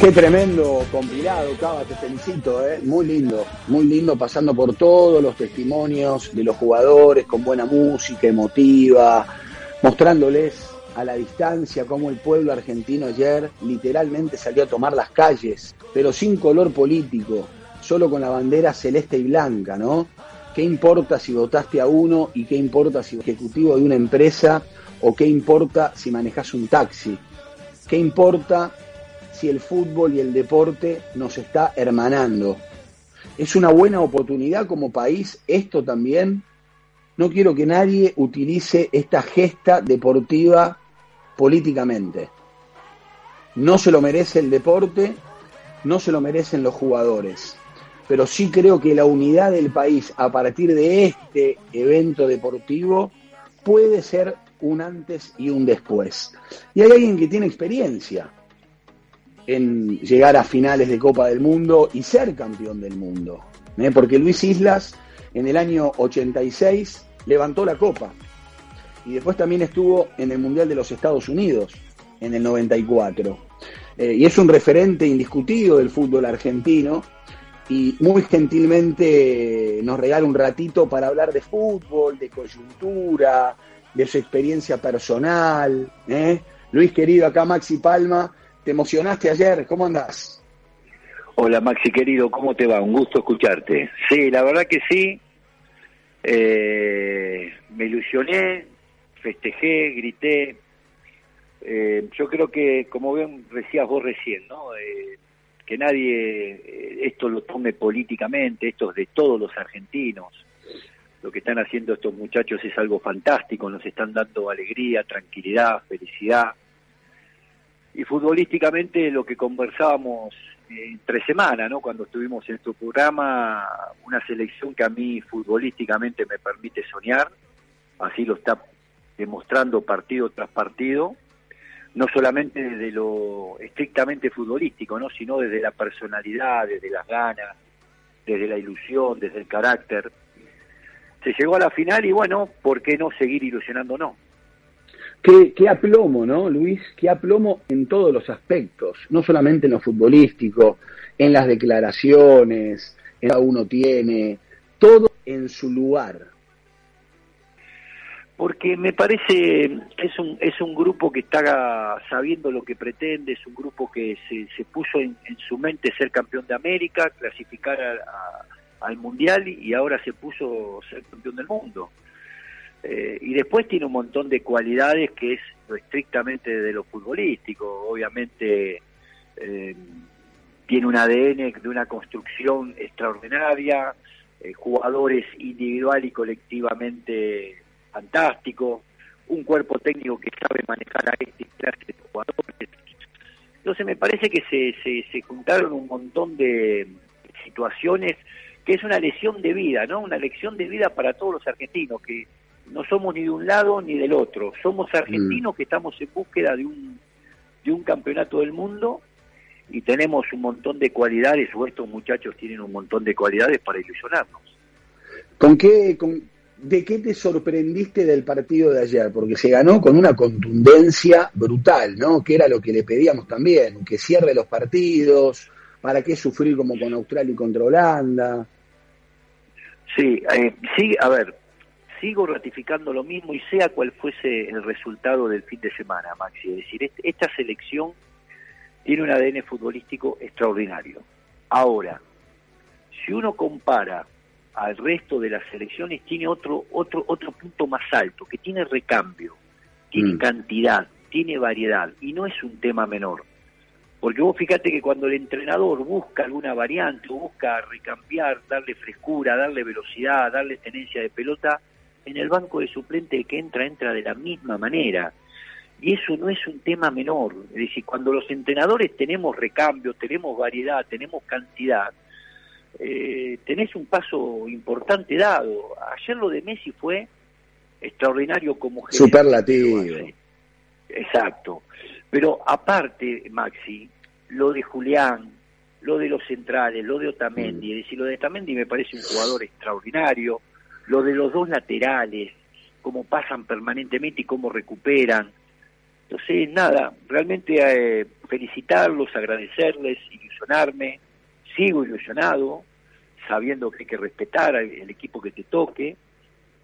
Qué tremendo compilado, Cava, te felicito, ¿eh? muy lindo, muy lindo pasando por todos los testimonios de los jugadores con buena música, emotiva, mostrándoles a la distancia cómo el pueblo argentino ayer literalmente salió a tomar las calles, pero sin color político, solo con la bandera celeste y blanca, ¿no? ¿Qué importa si votaste a uno y qué importa si ejecutivo de una empresa o qué importa si manejas un taxi? ¿Qué importa si el fútbol y el deporte nos está hermanando? Es una buena oportunidad como país esto también. No quiero que nadie utilice esta gesta deportiva políticamente. No se lo merece el deporte, no se lo merecen los jugadores pero sí creo que la unidad del país a partir de este evento deportivo puede ser un antes y un después. Y hay alguien que tiene experiencia en llegar a finales de Copa del Mundo y ser campeón del mundo. ¿eh? Porque Luis Islas en el año 86 levantó la Copa y después también estuvo en el Mundial de los Estados Unidos en el 94. Eh, y es un referente indiscutido del fútbol argentino y muy gentilmente nos regala un ratito para hablar de fútbol, de coyuntura, de su experiencia personal. ¿eh? Luis querido, acá Maxi Palma, ¿te emocionaste ayer? ¿Cómo andás? Hola Maxi querido, ¿cómo te va? Un gusto escucharte. Sí, la verdad que sí. Eh, me ilusioné, festejé, grité. Eh, yo creo que, como bien decías vos recién, ¿no? Eh, que nadie eh, esto lo tome políticamente, esto es de todos los argentinos. Lo que están haciendo estos muchachos es algo fantástico, nos están dando alegría, tranquilidad, felicidad. Y futbolísticamente lo que conversábamos entre semana, ¿no? Cuando estuvimos en tu programa, una selección que a mí futbolísticamente me permite soñar, así lo está demostrando partido tras partido, no solamente desde lo estrictamente futbolístico, ¿no? sino desde la personalidad, desde las ganas, desde la ilusión, desde el carácter. Se llegó a la final y bueno, ¿por qué no seguir ilusionándonos? Qué, qué aplomo, ¿no, Luis? Qué aplomo en todos los aspectos, no solamente en lo futbolístico, en las declaraciones, cada uno tiene, todo en su lugar porque me parece es un es un grupo que está sabiendo lo que pretende es un grupo que se, se puso en, su mente ser campeón de América clasificar al mundial y ahora se puso ser campeón del mundo. Eh, y después tiene un montón de cualidades que es estrictamente de lo futbolístico. Obviamente eh, tiene un ADN de una construcción extraordinaria eh, jugadores individual y colectivamente fantástico, un cuerpo técnico que sabe manejar a este clase de jugadores. Entonces me parece que se, se, se juntaron un montón de situaciones que es una lesión de vida, ¿no? Una lección de vida para todos los argentinos, que no somos ni de un lado ni del otro, somos argentinos mm. que estamos en búsqueda de un, de un campeonato del mundo y tenemos un montón de cualidades, o estos muchachos tienen un montón de cualidades para ilusionarnos. ¿Con qué, con, ¿de qué te sorprendiste del partido de ayer? Porque se ganó con una contundencia brutal, ¿no? Que era lo que le pedíamos también, que cierre los partidos, ¿para qué sufrir como con Australia y contra Holanda? Sí, eh, sí, a ver, sigo ratificando lo mismo y sea cual fuese el resultado del fin de semana, Maxi. Es decir, esta selección tiene un ADN futbolístico extraordinario. Ahora, si uno compara al resto de las elecciones tiene otro otro otro punto más alto, que tiene recambio, tiene mm. cantidad, tiene variedad y no es un tema menor. Porque vos fíjate que cuando el entrenador busca alguna variante, busca recambiar, darle frescura, darle velocidad, darle tenencia de pelota, en el banco de suplente el que entra, entra de la misma manera. Y eso no es un tema menor. Es decir, cuando los entrenadores tenemos recambio, tenemos variedad, tenemos cantidad, eh, tenés un paso importante dado. Ayer lo de Messi fue extraordinario como Superlativo. Exacto. Pero aparte, Maxi, lo de Julián, lo de los centrales, lo de Otamendi, mm. es decir, lo de Otamendi me parece un jugador extraordinario, lo de los dos laterales, cómo pasan permanentemente y cómo recuperan. Entonces, nada, realmente eh, felicitarlos, agradecerles, ilusionarme, ilusionado, sabiendo que hay que respetar al equipo que te toque,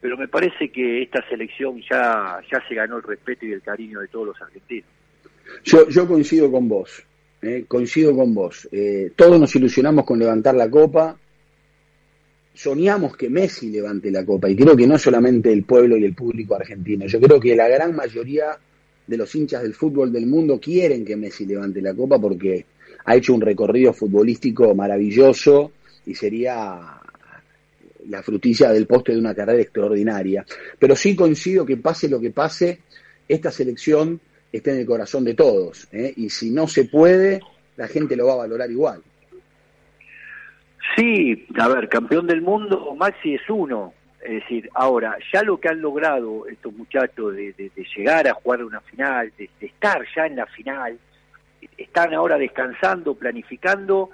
pero me parece que esta selección ya, ya se ganó el respeto y el cariño de todos los argentinos. Yo, yo coincido con vos, eh, coincido con vos. Eh, todos nos ilusionamos con levantar la copa, soñamos que Messi levante la copa y creo que no solamente el pueblo y el público argentino, yo creo que la gran mayoría de los hinchas del fútbol del mundo quieren que Messi levante la copa porque ha hecho un recorrido futbolístico maravilloso y sería la frutilla del poste de una carrera extraordinaria. Pero sí coincido que pase lo que pase, esta selección está en el corazón de todos. ¿eh? Y si no se puede, la gente lo va a valorar igual. Sí, a ver, campeón del mundo, Maxi es uno. Es decir, ahora, ya lo que han logrado estos muchachos de, llegar a jugar una final, de, estar ya en la final, están ahora descansando, planificando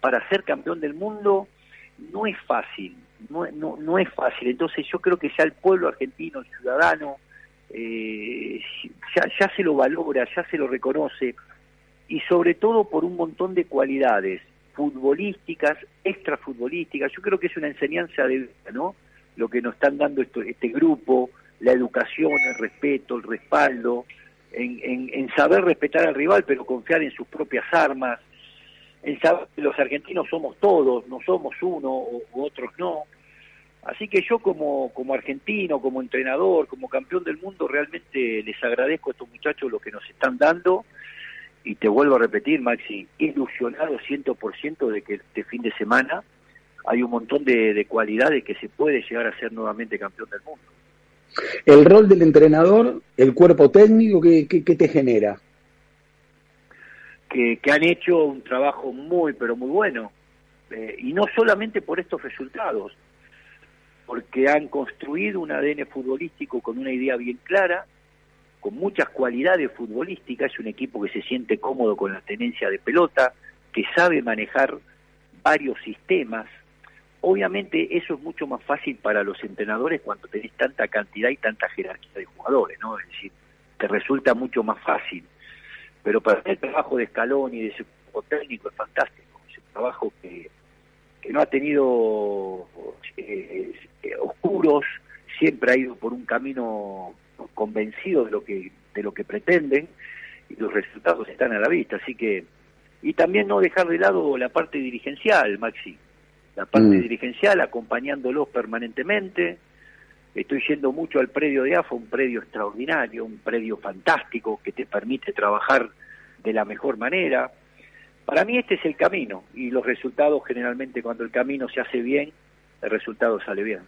para ser campeón del mundo, no es fácil, no, no, no es fácil. Entonces yo creo que ya el pueblo argentino, el ciudadano, eh, ya, ya se lo valora, ya se lo reconoce, y sobre todo por un montón de cualidades futbolísticas, extrafutbolísticas. Yo creo que es una enseñanza de vida, ¿no? Lo que nos están dando esto, este grupo, la educación, el respeto, el respaldo, en, en, saber respetar al rival, pero confiar en sus propias armas, en saber que los argentinos somos todos, no somos uno o, otros no. Así que yo como, como argentino, como entrenador, como campeón del mundo, realmente les agradezco a estos muchachos lo que nos están dando y te vuelvo a repetir, Maxi, ilusionado 100% de que este fin de semana hay un montón de, cualidades que se puede llegar a ser nuevamente campeón del mundo. El rol del entrenador, el cuerpo técnico, ¿qué, te genera? Que, que, han hecho un trabajo muy, pero muy bueno. Eh, y no solamente por estos resultados, porque han construido un ADN futbolístico con una idea bien clara, con muchas cualidades futbolísticas, es un equipo que se siente cómodo con la tenencia de pelota, que sabe manejar varios sistemas. Obviamente eso es mucho más fácil para los entrenadores cuando tenés tanta cantidad y tanta jerarquía de jugadores, ¿no? Es decir, te resulta mucho más fácil. Pero para el trabajo de Escalón y de equipo técnico es fantástico, es un trabajo que, no ha tenido eh, eh, oscuros, siempre ha ido por un camino convencidos de lo que de lo que pretenden y los resultados están a la vista así que y también no dejar de lado la parte dirigencial Maxi la parte mm. dirigencial acompañándolos permanentemente estoy yendo mucho al predio de AFA un predio extraordinario un predio fantástico que te permite trabajar de la mejor manera para mí este es el camino y los resultados generalmente cuando el camino se hace bien el resultado sale bien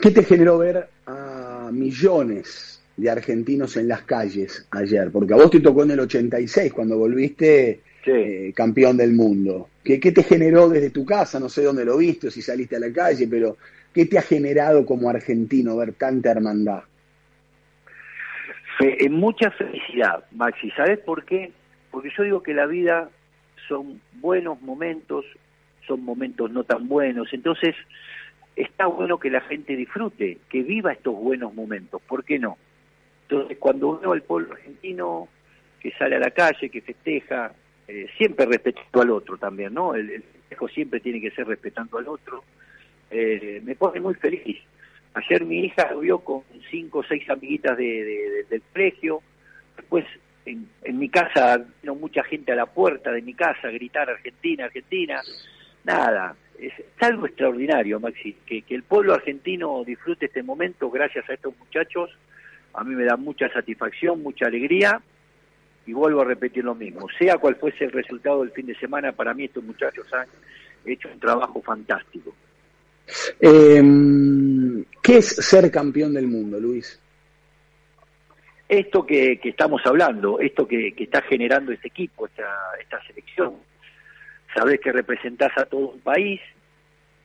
¿Qué te generó ver a millones de argentinos en las calles ayer? Porque a vos te tocó en el 86 cuando volviste eh, campeón del mundo. ¿Qué, ¿Qué, te generó desde tu casa? No sé dónde lo viste, si saliste a la calle, pero ¿qué te ha generado como argentino ver tanta hermandad? Fe, mucha felicidad, Maxi. ¿Sabes por qué? Porque yo digo que la vida son buenos momentos, son momentos no tan buenos. Entonces, está bueno que la gente disfrute, que viva estos buenos momentos, ¿por qué no? Entonces, cuando veo al pueblo argentino que sale a la calle, que festeja, eh, siempre respetando al otro también, ¿no? El, el, festejo siempre tiene que ser respetando al otro, eh, me pone muy feliz. Ayer mi hija vio con cinco o seis amiguitas de, del colegio, después en, en mi casa vino mucha gente a la puerta de mi casa a gritar Argentina, Argentina, nada, es, algo extraordinario, Maxi, que, que el pueblo argentino disfrute este momento gracias a estos muchachos, a mí me da mucha satisfacción, mucha alegría, y vuelvo a repetir lo mismo, sea cual fuese el resultado del fin de semana, para mí estos muchachos han hecho un trabajo fantástico. Em, ¿Qué es ser campeón del mundo, Luis? Esto que, estamos hablando, esto que, está generando este equipo, esta, esta selección. Sabés que representás a todo un país,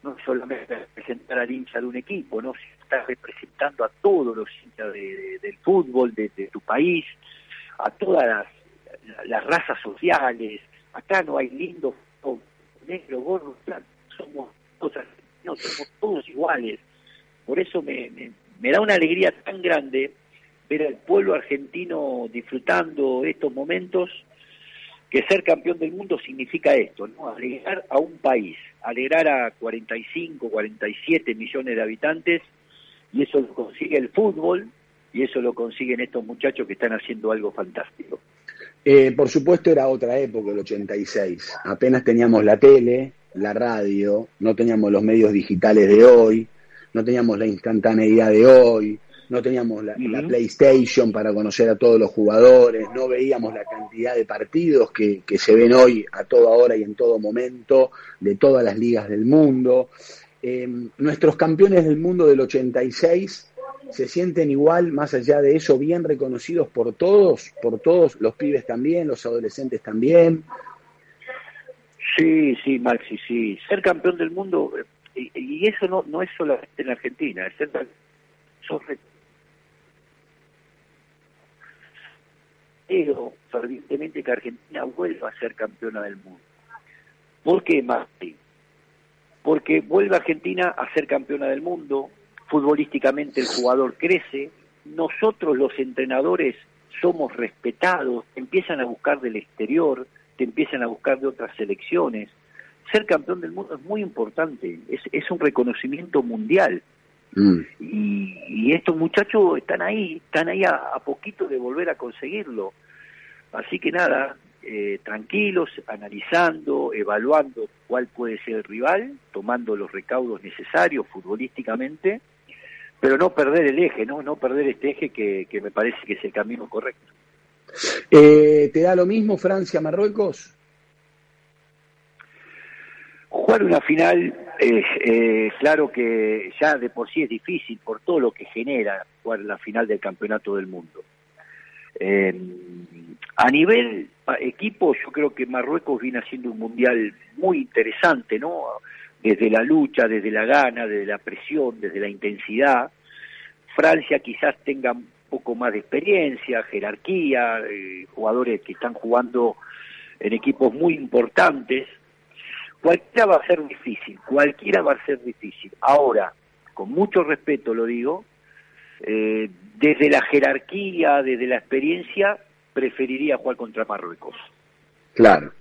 no solamente representar al hincha de un equipo, no estás representando a todos los hinchas del fútbol, de, tu país, a todas las, las razas sociales. Acá no hay lindo, negro, gordo, somos todos, somos todos iguales por eso me, me, da una alegría tan grande ver al pueblo argentino disfrutando estos momentos, que ser campeón del mundo significa esto, ¿no? Alegrar a un país, alegrar a 45, 47 millones de habitantes, y eso lo consigue el fútbol, y eso lo consiguen estos muchachos que están haciendo algo fantástico. Eh, por supuesto era otra época, el 86. Apenas teníamos la tele, la radio, no teníamos los medios digitales de hoy, no teníamos la instantaneidad de hoy, no teníamos la, PlayStation para conocer a todos los jugadores, no veíamos la cantidad de partidos que, se ven hoy a toda hora y en todo momento de todas las ligas del mundo. Em, nuestros campeones del mundo del 86 se sienten igual, más allá de eso, bien reconocidos por todos, por todos, los pibes también, los adolescentes también. Sí, sí, Maxi, sí. Ser campeón del mundo y, eso no, no es solamente en Argentina, es en pero fervientemente que Argentina vuelva a ser campeona del mundo. ¿Por qué, Martín? Porque vuelve Argentina a ser campeona del mundo, futbolísticamente el jugador crece, nosotros los entrenadores somos respetados, empiezan a buscar del exterior, te empiezan a buscar de otras selecciones, ser campeón del mundo es muy importante, es, es un reconocimiento mundial. Mm. Y, estos muchachos están ahí, están ahí a, poquito de volver a conseguirlo. Así que nada, eh, tranquilos, analizando, evaluando cuál puede ser el rival, tomando los recaudos necesarios futbolísticamente, pero no perder el eje, no, no perder este eje que, que me parece que es el camino correcto. Eh, ¿Te da lo mismo Francia-Marruecos? Jugar una final eh, claro que ya de por sí es difícil por todo lo que genera jugar la final del campeonato del mundo. Eh, a nivel equipo, yo creo que Marruecos viene haciendo un mundial muy interesante, ¿no? Desde la lucha, desde la gana, desde la presión, desde la intensidad. Francia quizás tenga un poco más de experiencia, jerarquía, eh, jugadores que están jugando en equipos muy importantes Cualquiera va a ser difícil, cualquiera va a ser difícil. Ahora, con mucho respeto lo digo, eh, desde la jerarquía, desde la experiencia, preferiría jugar contra Marruecos. Claro,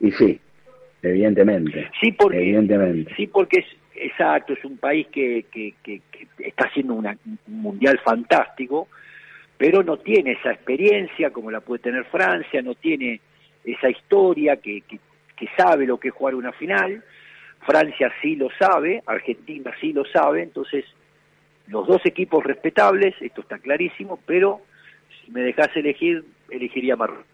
y sí, evidentemente. Sí, porque, evidentemente. Sí, porque es, exacto, es un país que, que, que, está haciendo un mundial fantástico, pero no tiene esa experiencia como la puede tener Francia, no tiene esa historia que, que, que sabe lo que es jugar una final, Francia sí lo sabe, Argentina sí lo sabe, entonces los dos equipos respetables, esto está clarísimo, pero si me dejas elegir, elegiría Marruecos.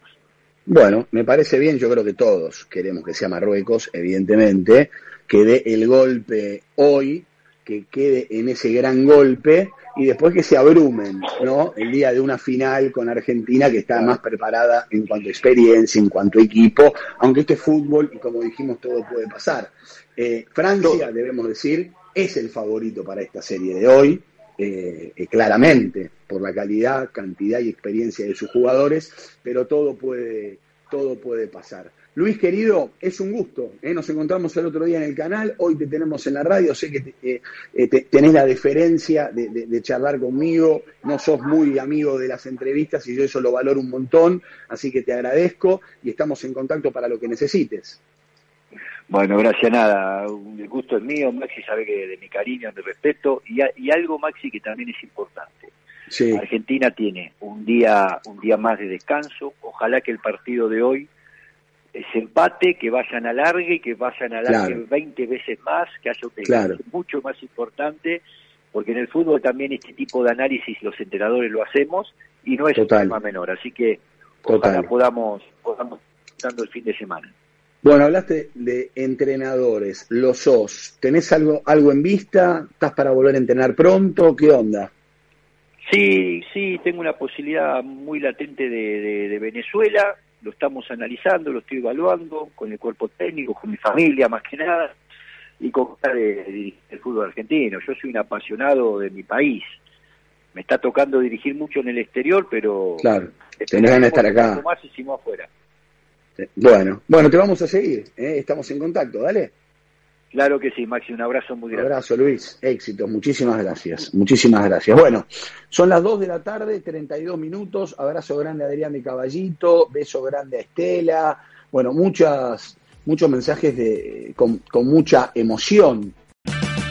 Bueno, me parece bien, yo creo que todos queremos que sea Marruecos, evidentemente, que dé el golpe hoy, que quede en ese gran golpe y después que se abrumen, ¿no? El día de una final con Argentina que está más preparada en cuanto a experiencia, en cuanto a equipo, aunque este fútbol, y como dijimos, todo puede pasar. Eh, Francia, debemos decir, es el favorito para esta serie de hoy, eh, eh, claramente, por la calidad, cantidad y experiencia de sus jugadores, pero todo puede, todo puede pasar. Luis querido, es un gusto. ¿eh? Nos encontramos el otro día en el canal, hoy te tenemos en la radio, sé que eh, eh, tenés la deferencia de, charlar conmigo, no sos muy amigo de las entrevistas y yo eso lo valoro un montón, así que te agradezco y estamos en contacto para lo que necesites. Bueno, gracias nada, el gusto es mío, Maxi sabe que de mi cariño, de respeto y, y algo Maxi que también es importante. Argentina tiene un día, un día más de descanso, ojalá que el partido de hoy ese empate, que vayan a largue, que vayan a largue 20 veces más, que haya un mucho más importante, porque en el fútbol también este tipo de análisis los entrenadores lo hacemos y no es un tema menor, así que ojalá podamos, podamos dando el fin de semana. Bueno, hablaste de entrenadores, los sos. ¿Tenés algo, algo en vista? ¿Estás para volver a entrenar pronto? ¿Qué onda? Sí, sí, tengo una posibilidad muy latente de, Venezuela, lo estamos analizando, lo estoy evaluando con el cuerpo técnico, con mi familia más que nada, y con el fútbol argentino. Yo soy un apasionado de mi país. Me está tocando dirigir mucho en el exterior, pero... Claro, ganas de estar acá. Más afuera. Bueno, bueno, te vamos a seguir, ¿eh? estamos en contacto, dale. Claro que sí, Maxi, un abrazo muy grande. Un abrazo, Luis, éxito, muchísimas gracias, muchísimas gracias. Bueno, son las 2 de la tarde, 32 minutos, abrazo grande a Adrián de Caballito, beso grande a Estela, bueno, muchas, muchos mensajes de, con, con mucha emoción.